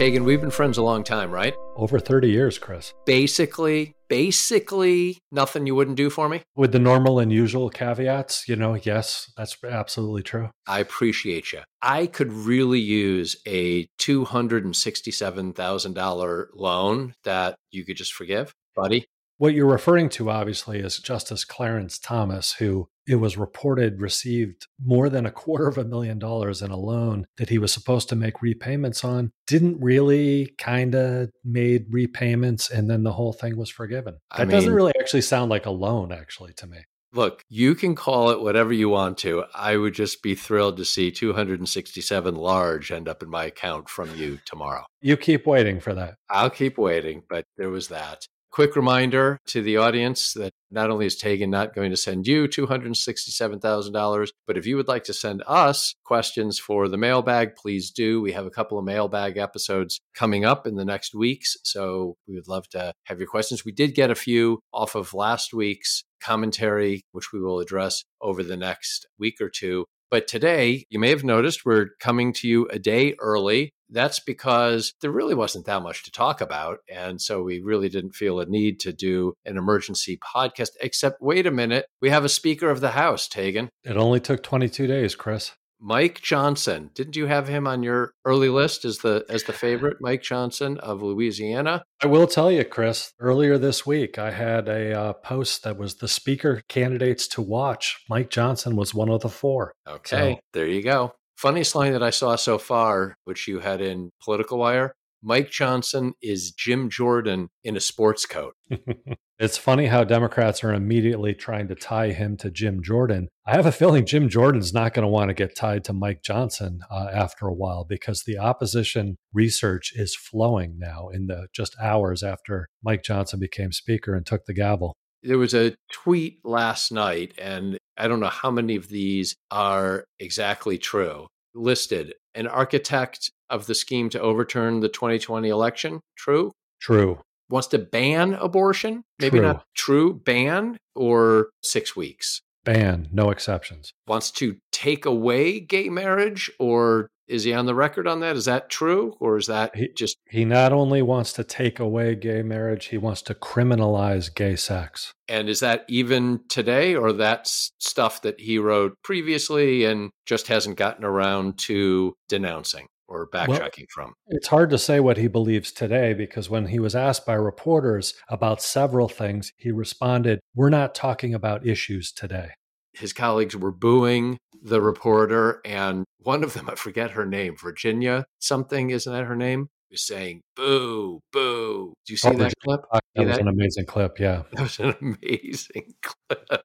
Taegan, we've been friends a long time, right? Over 30 years, Chris. Basically, basically nothing you wouldn't do for me. With the normal and usual caveats, you know, yes, that's absolutely true. I appreciate you. I could really use a $267,000 loan that you could just forgive, buddy. What you're referring to, obviously, is Justice Clarence Thomas, who it was reported received more than a quarter of a million dollars in a loan that he was supposed to make repayments on, didn't really kind of made repayments, and then the whole thing was forgiven. That I mean, doesn't really actually sound like a loan, actually, to me. Look, you can call it whatever you want to. I would just be thrilled to see 267 large end up in my account from you tomorrow. You keep waiting for that. I'll keep waiting, but there was that. Quick reminder to the audience that not only is Taegan not going to send you $267,000, but if you would like to send us questions for the mailbag, please do. We have a couple of mailbag episodes coming up in the next weeks. So we would love to have your questions. We did get a few off of last week's commentary, which we will address over the next week or two. But today, you may have noticed we're coming to you a day early. That's because there really wasn't that much to talk about. And so we really didn't feel a need to do an emergency podcast, except wait a minute, we have a Speaker of the House, Taegan. It only took 22 days, Chris. Mike Johnson. Didn't you have him on your early list as the as the favorite, Mike Johnson of Louisiana? I will tell you, Chris. Earlier this week, I had a uh, post that was the speaker candidates to watch. Mike Johnson was one of the four. Okay, so, there you go. Funniest line that I saw so far, which you had in Political Wire. Mike Johnson is Jim Jordan in a sports coat. It's funny how Democrats are immediately trying to tie him to Jim Jordan. I have a feeling Jim Jordan's not going to want to get tied to Mike Johnson uh, after a while because the opposition research is flowing now in the just hours after Mike Johnson became speaker and took the gavel. There was a tweet last night, and I don't know how many of these are exactly true. Listed an architect of the scheme to overturn the 2020 election. True? True wants to ban abortion. Maybe true. not true ban or six weeks. Ban, no exceptions. Wants to take away gay marriage or is he on the record on that? Is that true or is that he, just He not only wants to take away gay marriage, he wants to criminalize gay sex. And is that even today or that's stuff that he wrote previously and just hasn't gotten around to denouncing? Or backtracking well, from? It's hard to say what he believes today because when he was asked by reporters about several things, he responded, We're not talking about issues today. His colleagues were booing the reporter, and one of them, I forget her name, Virginia something, isn't that her name? Was saying boo, boo. Do you see oh, that clip? That was that? an amazing clip. Yeah. That was an amazing clip.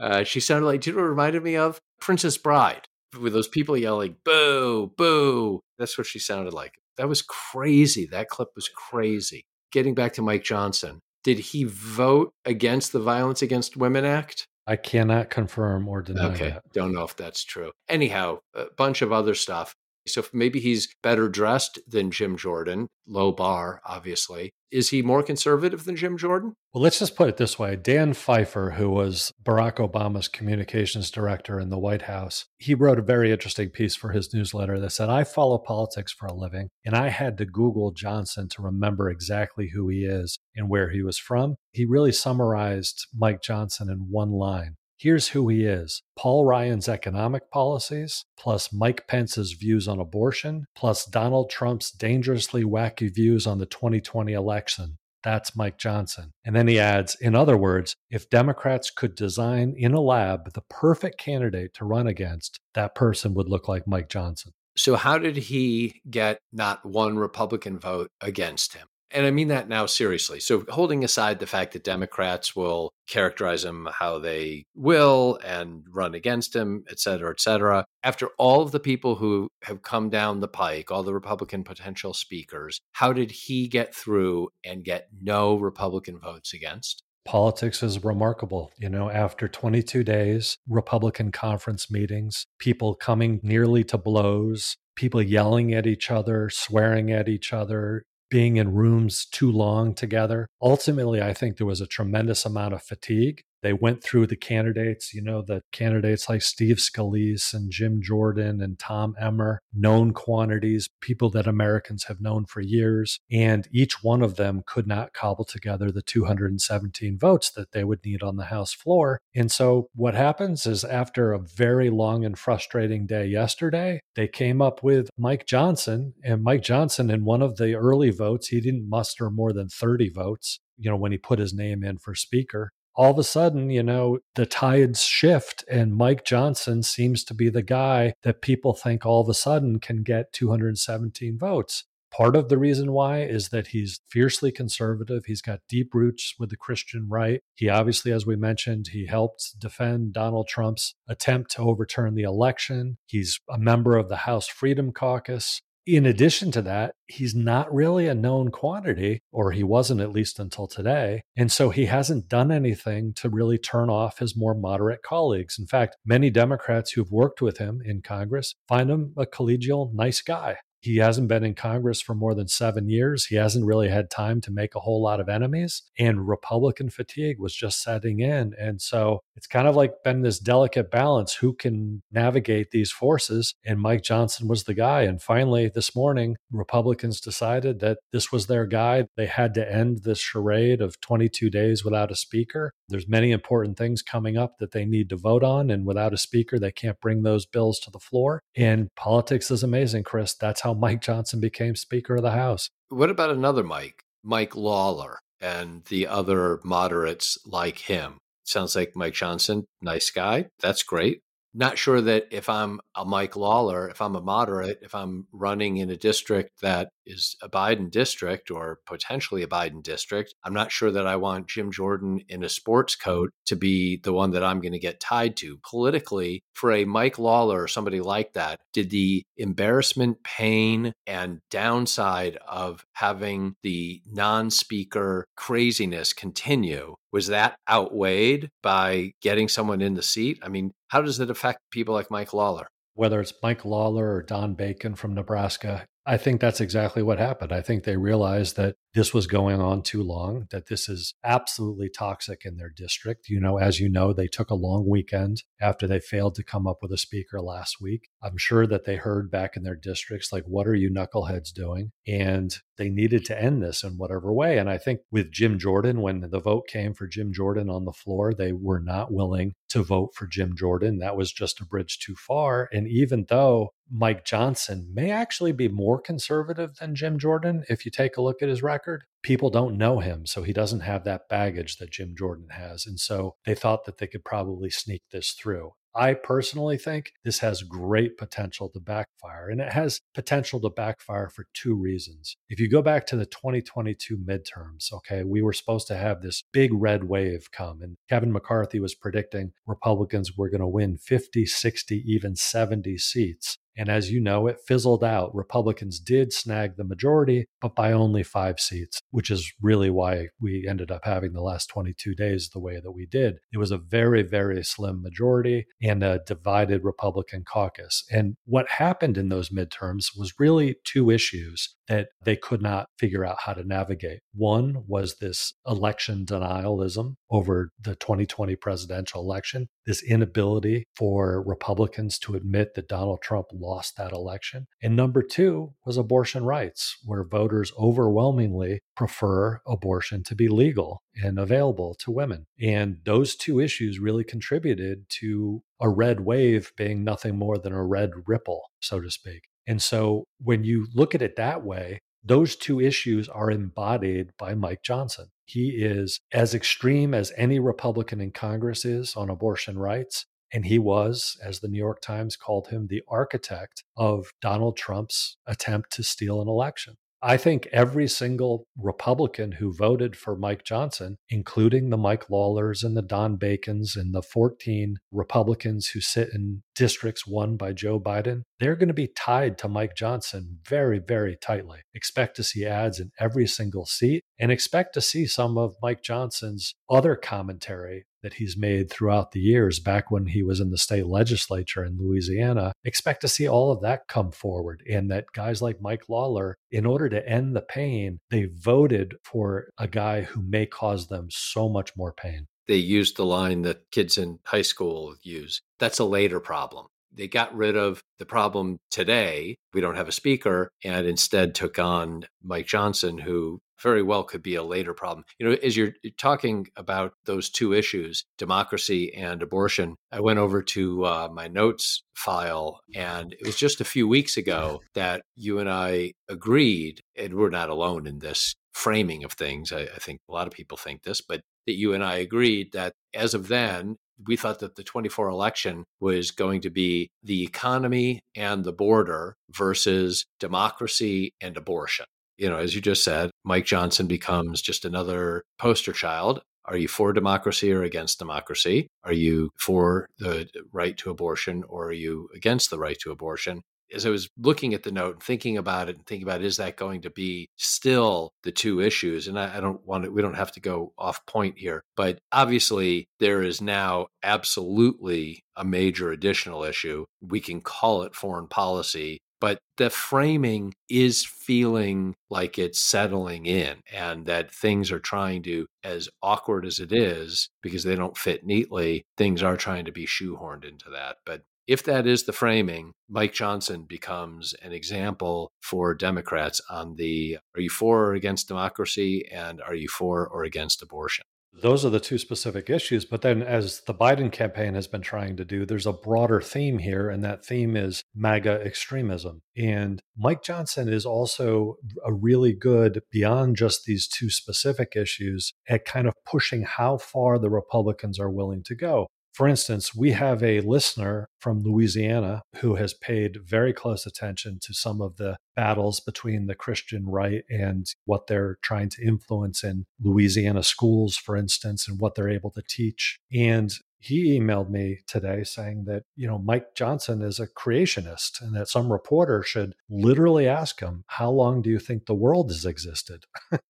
Uh, she sounded like, do you know what reminded me of? Princess Bride with those people yelling boo boo. That's what she sounded like. That was crazy. That clip was crazy. Getting back to mike johnson did he vote against the violence against women act? I cannot confirm or deny okay. that. don't know if that's true. Anyhow a bunch of other stuff so maybe he's better dressed than Jim Jordan, low bar, obviously. Is he more conservative than Jim Jordan? Well, let's just put it this way Dan Pfeiffer, who was Barack Obama's communications director in the White House, he wrote a very interesting piece for his newsletter that said, I follow politics for a living, and I had to Google Johnson to remember exactly who he is and where he was from. He really summarized Mike Johnson in one line Here's who he is Paul Ryan's economic policies, plus Mike Pence's views on abortion, plus Donald Trump's dangerously wacky views on the 2020 election. That's Mike Johnson. And then he adds, in other words, if Democrats could design in a lab the perfect candidate to run against, that person would look like Mike Johnson. So, how did he get not one Republican vote against him? And I mean that now seriously. So, holding aside the fact that Democrats will characterize him how they will and run against him, et cetera, et cetera, after all of the people who have come down the pike, all the Republican potential speakers, how did he get through and get no Republican votes against? Politics is remarkable. You know, after 22 days, Republican conference meetings, people coming nearly to blows, people yelling at each other, swearing at each other, being in rooms too long together. Ultimately, I think there was a tremendous amount of fatigue. They went through the candidates, you know, the candidates like Steve Scalise and Jim Jordan and Tom Emmer, known quantities, people that Americans have known for years. And each one of them could not cobble together the 217 votes that they would need on the House floor. And so what happens is after a very long and frustrating day yesterday, they came up with Mike Johnson. And Mike Johnson, in one of the early votes, he didn't muster more than 30 votes you know, when he put his name in for speaker all of a sudden, you know, the tides shift and Mike Johnson seems to be the guy that people think all of a sudden can get 217 votes. Part of the reason why is that he's fiercely conservative. He's got deep roots with the Christian right. He obviously, as we mentioned, he helped defend Donald Trump's attempt to overturn the election. He's a member of the House Freedom Caucus in addition to that, he's not really a known quantity, or he wasn't at least until today. And so he hasn't done anything to really turn off his more moderate colleagues. In fact, many Democrats who've worked with him in Congress find him a collegial, nice guy. He hasn't been in Congress for more than seven years. He hasn't really had time to make a whole lot of enemies. And Republican fatigue was just setting in. And so it's kind of like been this delicate balance who can navigate these forces. And Mike Johnson was the guy. And finally, this morning, Republicans decided that this was their guy. They had to end this charade of 22 days without a speaker. There's many important things coming up that they need to vote on. And without a speaker, they can't bring those bills to the floor. And politics is amazing, Chris. That's how Mike Johnson became Speaker of the House. What about another Mike, Mike Lawler, and the other moderates like him? Sounds like Mike Johnson, nice guy. That's great not sure that if I'm a Mike Lawler, if I'm a moderate, if I'm running in a district that is a Biden district or potentially a Biden district, I'm not sure that I want Jim Jordan in a sports coat to be the one that I'm going to get tied to. Politically, for a Mike Lawler or somebody like that, did the embarrassment, pain, and downside of having the non speaker craziness continue? Was that outweighed by getting someone in the seat? I mean, how does it affect people like Mike Lawler? Whether it's Mike Lawler or Don Bacon from Nebraska, I think that's exactly what happened. I think they realized that this was going on too long, that this is absolutely toxic in their district. You know, as you know, they took a long weekend after they failed to come up with a speaker last week. I'm sure that they heard back in their districts, like, what are you knuckleheads doing? And they needed to end this in whatever way. And I think with Jim Jordan, when the vote came for Jim Jordan on the floor, they were not willing to vote for Jim Jordan. That was just a bridge too far. And even though Mike Johnson may actually be more conservative than Jim Jordan if you take a look at his record. People don't know him, so he doesn't have that baggage that Jim Jordan has. And so they thought that they could probably sneak this through. I personally think this has great potential to backfire, and it has potential to backfire for two reasons. If you go back to the 2022 midterms, okay, we were supposed to have this big red wave come, and Kevin McCarthy was predicting Republicans were going to win 50, 60, even 70 seats. And as you know, it fizzled out. Republicans did snag the majority, but by only five seats, which is really why we ended up having the last 22 days the way that we did. It was a very, very slim majority and a divided Republican caucus. And what happened in those midterms was really two issues that they could not figure out how to navigate. One was this election denialism over the 2020 presidential election, this inability for Republicans to admit that Donald Trump lost that election. And number two was abortion rights, where voters overwhelmingly prefer abortion to be legal and available to women. And those two issues really contributed to a red wave being nothing more than a red ripple, so to speak. And so when you look at it that way, those two issues are embodied by Mike Johnson. He is as extreme as any Republican in Congress is on abortion rights. And he was, as the New York Times called him, the architect of Donald Trump's attempt to steal an election. I think every single Republican who voted for Mike Johnson, including the Mike Lawlers and the Don Bacons and the 14 Republicans who sit in districts won by Joe Biden, they're going to be tied to Mike Johnson very, very tightly. Expect to see ads in every single seat and expect to see some of Mike Johnson's other commentary that he's made throughout the years back when he was in the state legislature in Louisiana. Expect to see all of that come forward and that guys like Mike Lawler, in order to end the pain, they voted for a guy who may cause them so much more pain. They used the line that kids in high school use. That's a later problem. They got rid of the problem today. We don't have a speaker and instead took on Mike Johnson, who very well could be a later problem. You know, as you're talking about those two issues, democracy and abortion, I went over to uh, my notes file, and it was just a few weeks ago that you and I agreed, and we're not alone in this framing of things. I, I think a lot of people think this, but that you and I agreed that as of then, we thought that the 24 election was going to be the economy and the border versus democracy and abortion you know, as you just said, Mike Johnson becomes just another poster child. Are you for democracy or against democracy? Are you for the right to abortion or are you against the right to abortion? As I was looking at the note and thinking about it and thinking about is that going to be still the two issues? And I, I don't want to, we don't have to go off point here, but obviously there is now absolutely a major additional issue. We can call it foreign policy but the framing is feeling like it's settling in and that things are trying to as awkward as it is because they don't fit neatly things are trying to be shoehorned into that but if that is the framing mike johnson becomes an example for democrats on the are you for or against democracy? And are you for or against abortion those are the two specific issues. But then, as the Biden campaign has been trying to do, there's a broader theme here, and that theme is MAGA extremism. And Mike Johnson is also a really good, beyond just these two specific issues, at kind of pushing how far the Republicans are willing to go. For instance, we have a listener from Louisiana who has paid very close attention to some of the battles between the Christian right and what they're trying to influence in Louisiana schools, for instance, and what they're able to teach. And he emailed me today saying that you know Mike Johnson is a creationist and that some reporter should literally ask him how long do you think the world has existed?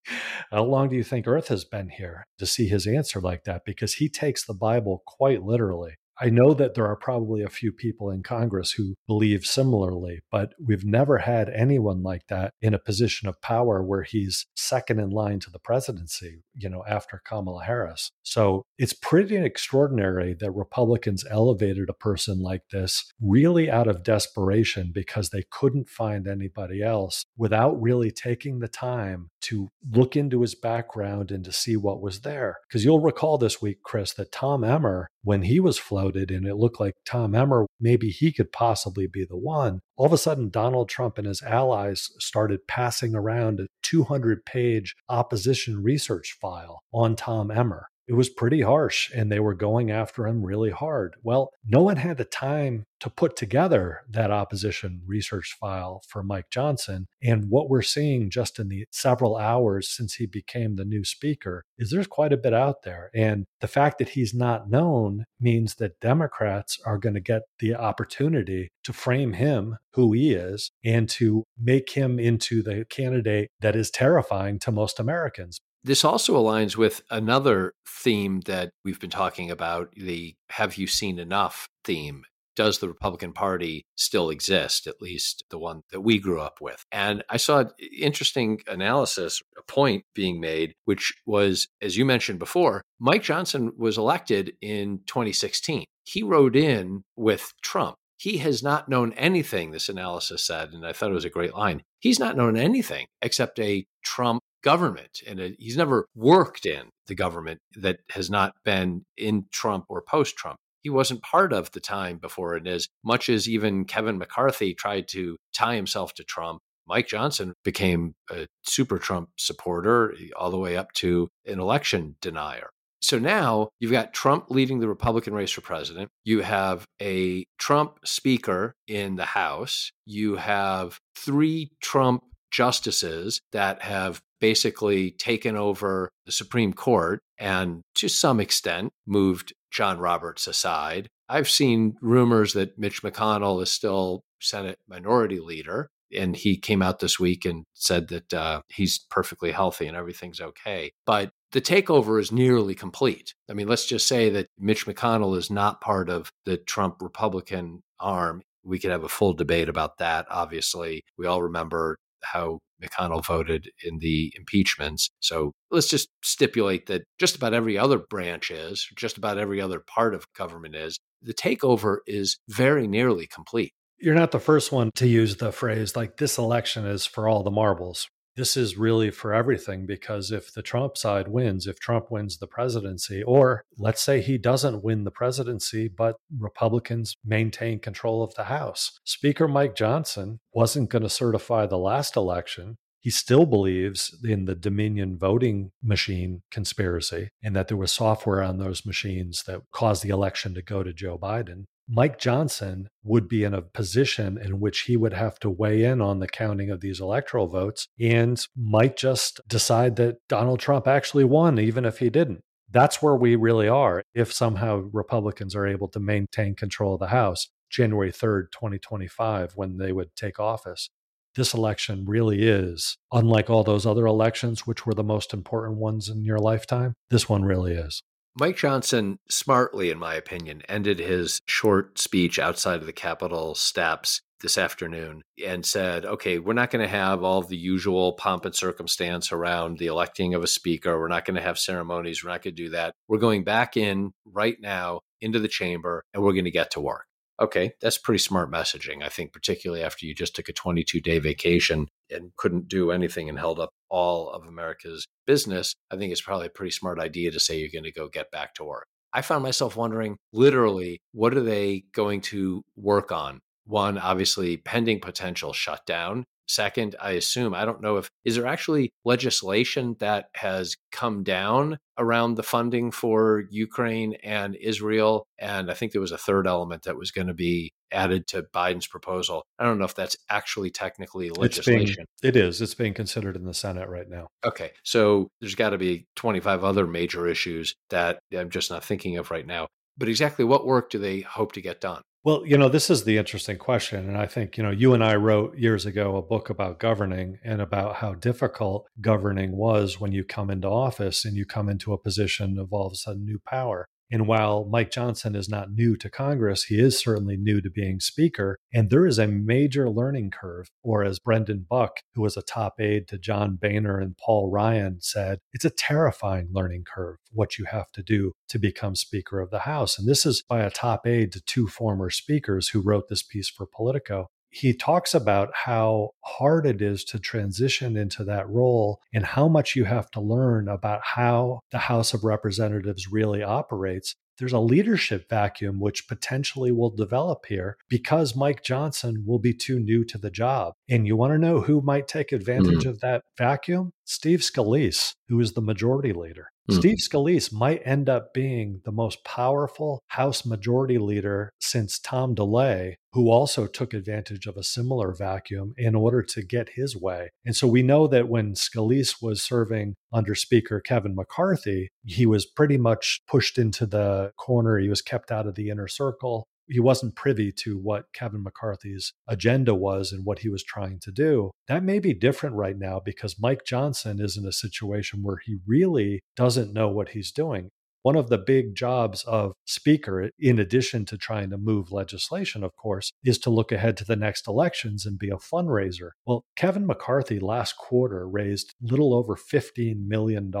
How long do you think earth has been here? to see his answer like that because he takes the bible quite literally I know that there are probably a few people in Congress who believe similarly, but we've never had anyone like that in a position of power where he's second in line to the presidency, you know, after Kamala Harris. So it's pretty extraordinary that Republicans elevated a person like this really out of desperation because they couldn't find anybody else without really taking the time to look into his background and to see what was there. Because you'll recall this week, Chris, that Tom Emmer, when he was floated and it looked like Tom Emmer, maybe he could possibly be the one, all of a sudden Donald Trump and his allies started passing around a 200 page opposition research file on Tom Emmer it was pretty harsh and they were going after him really hard. Well, no one had the time to put together that opposition research file for Mike Johnson. And what we're seeing just in the several hours since he became the new speaker is there's quite a bit out there. And the fact that he's not known means that Democrats are going to get the opportunity to frame him who he is and to make him into the candidate that is terrifying to most Americans this also aligns with another theme that we've been talking about the have you seen enough theme. Does the Republican Party still exist, at least the one that we grew up with? And I saw interesting analysis, a point being made, which was, as you mentioned before, Mike Johnson was elected in 2016. He rode in with Trump he has not known anything, this analysis said, and I thought it was a great line. He's not known anything except a Trump government. And it, he's never worked in the government that has not been in Trump or post Trump. He wasn't part of the time before. And as much as even Kevin McCarthy tried to tie himself to Trump, Mike Johnson became a super Trump supporter all the way up to an election denier. So now you've got Trump leading the Republican race for president. You have a Trump speaker in the House. You have three Trump justices that have basically taken over the Supreme Court and to some extent moved John Roberts aside. I've seen rumors that Mitch McConnell is still Senate minority leader. And he came out this week and said that uh, he's perfectly healthy and everything's okay. But the takeover is nearly complete. I mean, let's just say that Mitch McConnell is not part of the Trump Republican arm. We could have a full debate about that, obviously. We all remember how McConnell voted in the impeachments. So let's just stipulate that just about every other branch is, just about every other part of government is. The takeover is very nearly complete. You're not the first one to use the phrase like this election is for all the marbles this is really for everything because if the Trump side wins, if Trump wins the presidency, or let's say he doesn't win the presidency, but Republicans maintain control of the House, Speaker Mike Johnson wasn't going to certify the last election. He still believes in the Dominion voting machine conspiracy and that there was software on those machines that caused the election to go to Joe Biden. Mike Johnson would be in a position in which he would have to weigh in on the counting of these electoral votes and might just decide that Donald Trump actually won, even if he didn't. That's where we really are if somehow Republicans are able to maintain control of the House January 3rd, 2025, when they would take office. This election really is, unlike all those other elections, which were the most important ones in your lifetime, this one really is. Mike Johnson, smartly, in my opinion, ended his short speech outside of the Capitol steps this afternoon and said, okay, we're not going to have all the usual pomp and circumstance around the electing of a speaker. We're not going to have ceremonies. We're not going to do that. We're going back in right now into the chamber and we're going to get to work. Okay, that's pretty smart messaging. I think, particularly after you just took a 22 day vacation and couldn't do anything and held up all of America's business, I think it's probably a pretty smart idea to say you're going to go get back to work. I found myself wondering literally, what are they going to work on? One, obviously, pending potential shutdown. Second, I assume, I don't know if, is there actually legislation that has come down around the funding for Ukraine and Israel? And I think there was a third element that was going to be added to Biden's proposal. I don't know if that's actually technically legislation. Being, it is. It's being considered in the Senate right now. Okay. So there's got to be 25 other major issues that I'm just not thinking of right now. But exactly what work do they hope to get done? Well, you know, this is the interesting question. And I think, you know, you and I wrote years ago a book about governing and about how difficult governing was when you come into office and you come into a position of all of a sudden new power. And while Mike Johnson is not new to Congress, he is certainly new to being Speaker. And there is a major learning curve. Or as Brendan Buck, who was a top aide to John Boehner and Paul Ryan, said, it's a terrifying learning curve, what you have to do to become Speaker of the House. And this is by a top aide to two former speakers who wrote this piece for Politico he talks about how hard it is to transition into that role and how much you have to learn about how the House of Representatives really operates. There's a leadership vacuum which potentially will develop here because Mike Johnson will be too new to the job. And you want to know who might take advantage mm. of that vacuum? Steve Scalise, who is the majority leader. Mm. Steve Scalise might end up being the most powerful House majority leader since Tom DeLay, who also took advantage of a similar vacuum in order to get his way. And so we know that when Scalise was serving under Speaker Kevin McCarthy, he was pretty much pushed into the corner. He was kept out of the inner circle he wasn't privy to what Kevin McCarthy's agenda was and what he was trying to do. That may be different right now because Mike Johnson is in a situation where he really doesn't know what he's doing. One of the big jobs of Speaker, in addition to trying to move legislation, of course, is to look ahead to the next elections and be a fundraiser. Well, Kevin McCarthy last quarter raised little over $15 million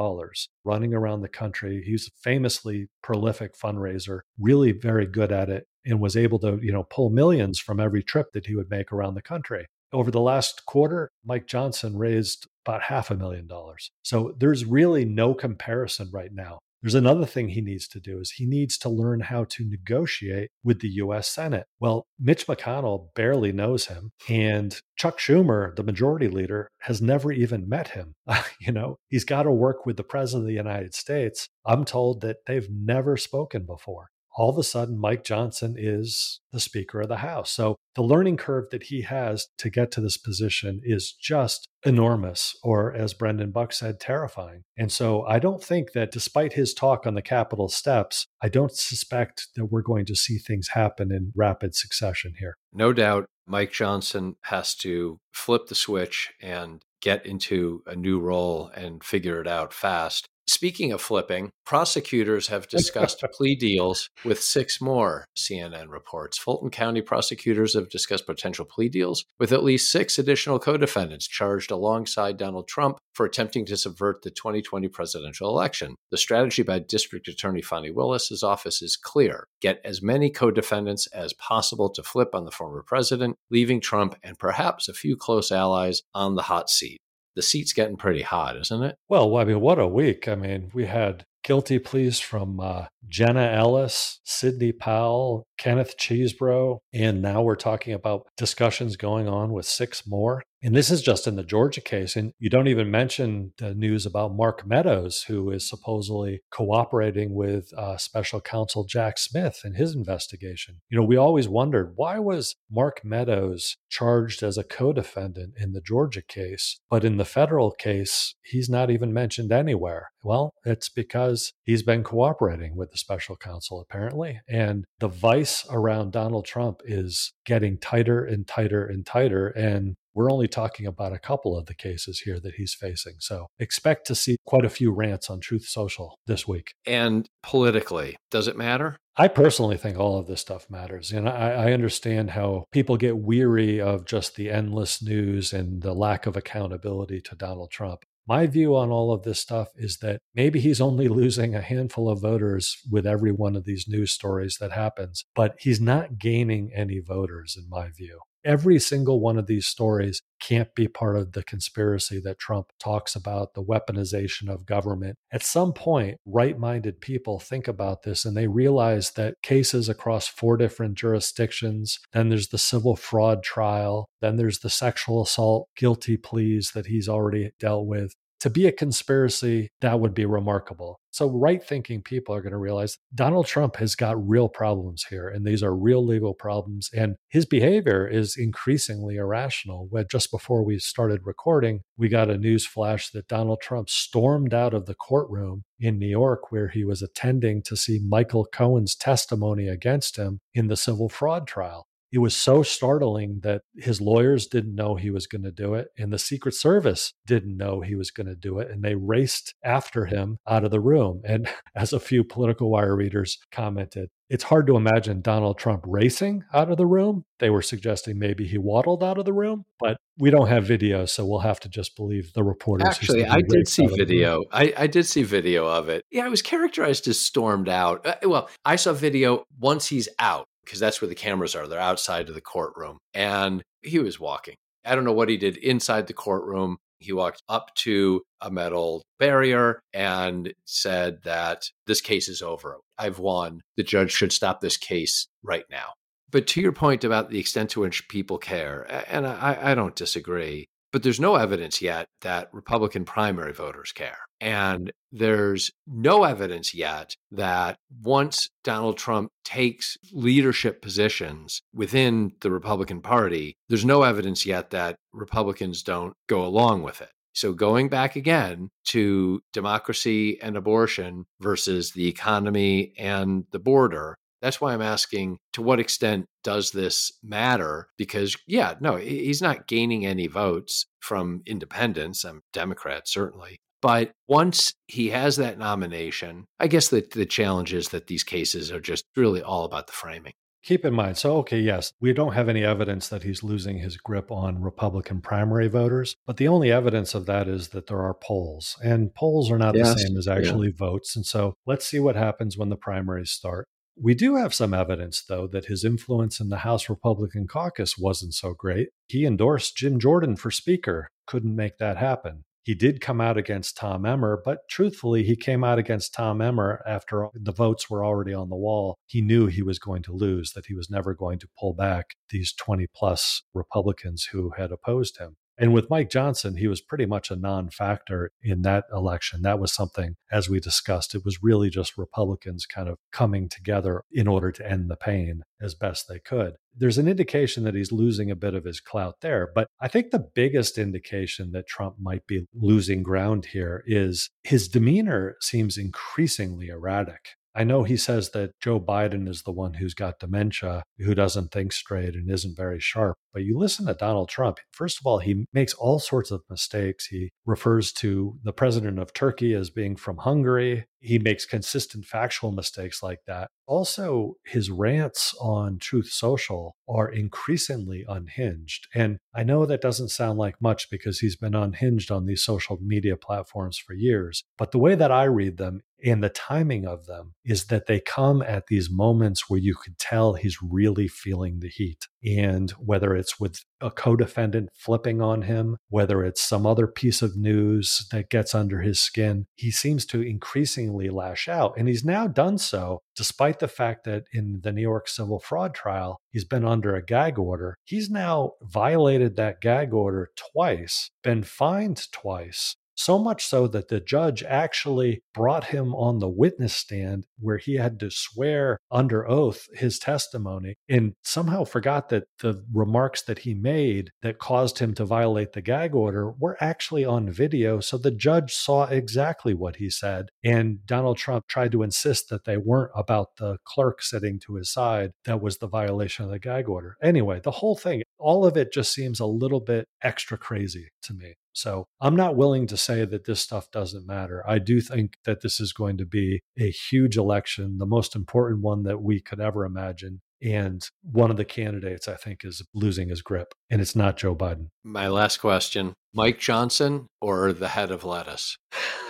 running around the country. He's a famously prolific fundraiser, really very good at it and was able to, you know, pull millions from every trip that he would make around the country. Over the last quarter, Mike Johnson raised about half a million dollars. So there's really no comparison right now. There's another thing he needs to do is he needs to learn how to negotiate with the US Senate. Well, Mitch McConnell barely knows him and Chuck Schumer, the majority leader, has never even met him. you know, he's got to work with the president of the United States. I'm told that they've never spoken before all of a sudden Mike Johnson is the Speaker of the House. So the learning curve that he has to get to this position is just enormous, or as Brendan Buck said, terrifying. And so I don't think that despite his talk on the Capitol steps, I don't suspect that we're going to see things happen in rapid succession here. No doubt Mike Johnson has to flip the switch and get into a new role and figure it out fast. Speaking of flipping, prosecutors have discussed plea deals with six more, CNN reports. Fulton County prosecutors have discussed potential plea deals with at least six additional co defendants charged alongside Donald Trump for attempting to subvert the 2020 presidential election. The strategy by District Attorney Fani Willis's office is clear get as many co defendants as possible to flip on the former president, leaving Trump and perhaps a few close allies on the hot seat the seat's getting pretty hot, isn't it? Well, I mean, what a week. I mean, we had guilty pleas from uh, Jenna Ellis, Sidney Powell, Kenneth Chesebro, and now we're talking about discussions going on with six more. And this is just in the Georgia case. And you don't even mention the news about Mark Meadows, who is supposedly cooperating with uh, special counsel Jack Smith in his investigation. You know, we always wondered why was Mark Meadows charged as a co defendant in the Georgia case, but in the federal case, he's not even mentioned anywhere. Well, it's because he's been cooperating with the special counsel, apparently. And the vice around Donald Trump is getting tighter and tighter and tighter. And we're only talking about a couple of the cases here that he's facing. So expect to see quite a few rants on Truth Social this week. And politically, does it matter? I personally think all of this stuff matters. And I, I, understand how people get weary of just the endless news and the lack of accountability to Donald Trump. My view on all of this stuff is that maybe he's only losing a handful of voters with every one of these news stories that happens, but he's not gaining any voters, in my view every single one of these stories can't be part of the conspiracy that Trump talks about, the weaponization of government. At some point, right minded people think about this and they realize that cases across four different jurisdictions, then there's the civil fraud trial, then there's the sexual assault guilty pleas that he's already dealt with to be a conspiracy, that would be remarkable. So, right thinking people are going to realize Donald Trump has got real problems here, and these are real legal problems. And his behavior is increasingly irrational. Just before we started recording, we got a news flash that Donald Trump stormed out of the courtroom in New York where he was attending to see Michael Cohen's testimony against him in the civil fraud trial it was so startling that his lawyers didn't know he was going to do it and the secret service didn't know he was going to do it and they raced after him out of the room and as a few political wire readers commented it's hard to imagine Donald Trump racing out of the room. They were suggesting maybe he waddled out of the room, but we don't have video, so we'll have to just believe the reporters. Actually, I did see video. I, I, did see video of it. Yeah, it was characterized as stormed out. Uh, well, I saw video once he's out because that's where the cameras are. They're outside of the courtroom. And he was walking. I don't know what he did inside the courtroom. He walked up to a metal barrier and said that this case is over. I've won. The judge should stop this case right now. But to your point about the extent to which people care, and I, I don't disagree, but there's no evidence yet that Republican primary voters care. And there's no evidence yet that once Donald Trump takes leadership positions within the Republican Party, there's no evidence yet that Republicans don't go along with it. So, going back again to democracy and abortion versus the economy and the border, that's why I'm asking to what extent does this matter? Because, yeah, no, he's not gaining any votes from independents, I'm Democrat, certainly. But once he has that nomination, I guess the, the challenge is that these cases are just really all about the framing. Keep in mind, so okay, yes, we don't have any evidence that he's losing his grip on Republican primary voters, but the only evidence of that is that there are polls, and polls are not yes, the same as actually yeah. votes. And so let's see what happens when the primaries start. We do have some evidence, though, that his influence in the House Republican caucus wasn't so great. He endorsed Jim Jordan for Speaker, couldn't make that happen. He did come out against Tom Emmer, but truthfully, he came out against Tom Emmer after the votes were already on the wall. He knew he was going to lose, that he was never going to pull back these 20 plus Republicans who had opposed him. And with Mike Johnson, he was pretty much a non factor in that election. That was something, as we discussed, it was really just Republicans kind of coming together in order to end the pain as best they could. There's an indication that he's losing a bit of his clout there. But I think the biggest indication that Trump might be losing ground here is his demeanor seems increasingly erratic. I know he says that Joe Biden is the one who's got dementia, who doesn't think straight and isn't very sharp. But you listen to Donald Trump, first of all, he makes all sorts of mistakes. He refers to the president of Turkey as being from Hungary. He makes consistent factual mistakes like that. Also, his rants on Truth Social are increasingly unhinged. And I know that doesn't sound like much because he's been unhinged on these social media platforms for years. But the way that I read them and the timing of them is that they come at these moments where you could tell he's really feeling the heat. And whether it's with a co defendant flipping on him, whether it's some other piece of news that gets under his skin, he seems to increasingly lash out. And he's now done so despite the fact that in the New York civil fraud trial, he's been under a gag order. He's now violated that gag order twice, been fined twice, so much so that the judge actually brought him on the witness stand where he had to swear under oath his testimony and somehow forgot that the remarks that he made that caused him to violate the gag order were actually on video. So the judge saw exactly what he said. And Donald Trump tried to insist that they weren't about the clerk sitting to his side that was the violation of the gag order. Anyway, the whole thing, all of it just seems a little bit extra crazy to me. So I'm not willing to say that this stuff doesn't matter. I do think that this is going to be a huge election, the most important one that we could ever imagine. And one of the candidates, I think, is losing his grip, and it's not Joe Biden. My last question Mike Johnson or the head of lettuce?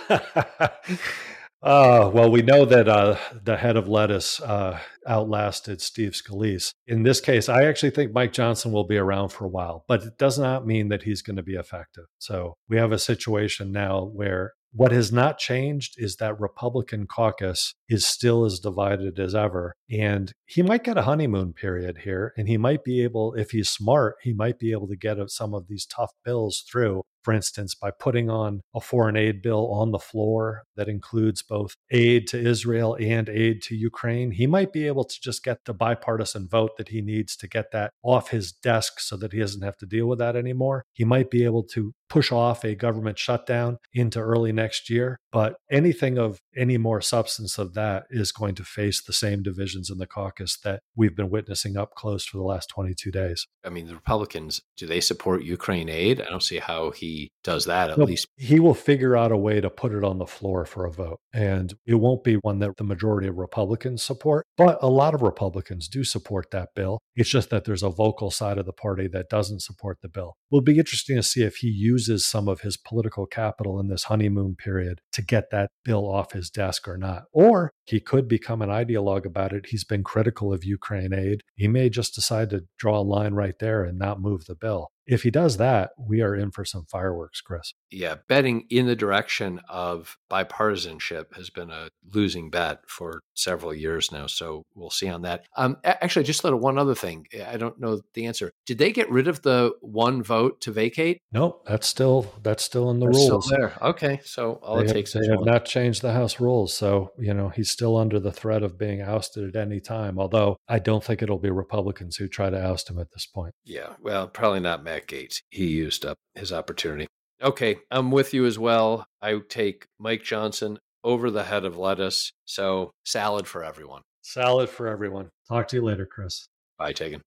Uh, well, we know that uh, the head of lettuce uh, outlasted Steve Scalise. In this case, I actually think Mike Johnson will be around for a while, but it does not mean that he's going to be effective. So we have a situation now where what has not changed is that Republican caucus is still as divided as ever. And he might get a honeymoon period here, and he might be able, if he's smart, he might be able to get some of these tough bills through for instance, by putting on a foreign aid bill on the floor that includes both aid to Israel and aid to Ukraine, he might be able to just get the bipartisan vote that he needs to get that off his desk so that he doesn't have to deal with that anymore. He might be able to push off a government shutdown into early next year. But anything of any more substance of that is going to face the same divisions in the caucus that we've been witnessing up close for the last 22 days. I mean, the Republicans, do they support Ukraine aid? I don't see how he does that, at no, least. He will figure out a way to put it on the floor for a vote. And it won't be one that the majority of Republicans support, but a lot of Republicans do support that bill. It's just that there's a vocal side of the party that doesn't support the bill. Will be interesting to see if he uses some of his political capital in this honeymoon period to get that bill off his desk or not. Or he could become an ideologue about it. He's been critical of Ukraine aid. He may just decide to draw a line right there and not move the bill if he does that, we are in for some fireworks, Chris. Yeah, betting in the direction of bipartisanship has been a losing bet for several years now. So we'll see on that. Um, actually, just little one other thing. I don't know the answer. Did they get rid of the one vote to vacate? No, that's still that's still in the that's rules. there. Okay, so all they it takes have, is they have not changed the House rules. So you know he's still under the threat of being ousted at any time. Although I don't think it'll be Republicans who try to oust him at this point. Yeah, well, probably not Gaetz. He used up his opportunity. Okay, I'm with you as well. I take Mike Johnson over the head of lettuce. So salad for everyone. Salad for everyone. Talk to you later, Chris. Bye, Taegan.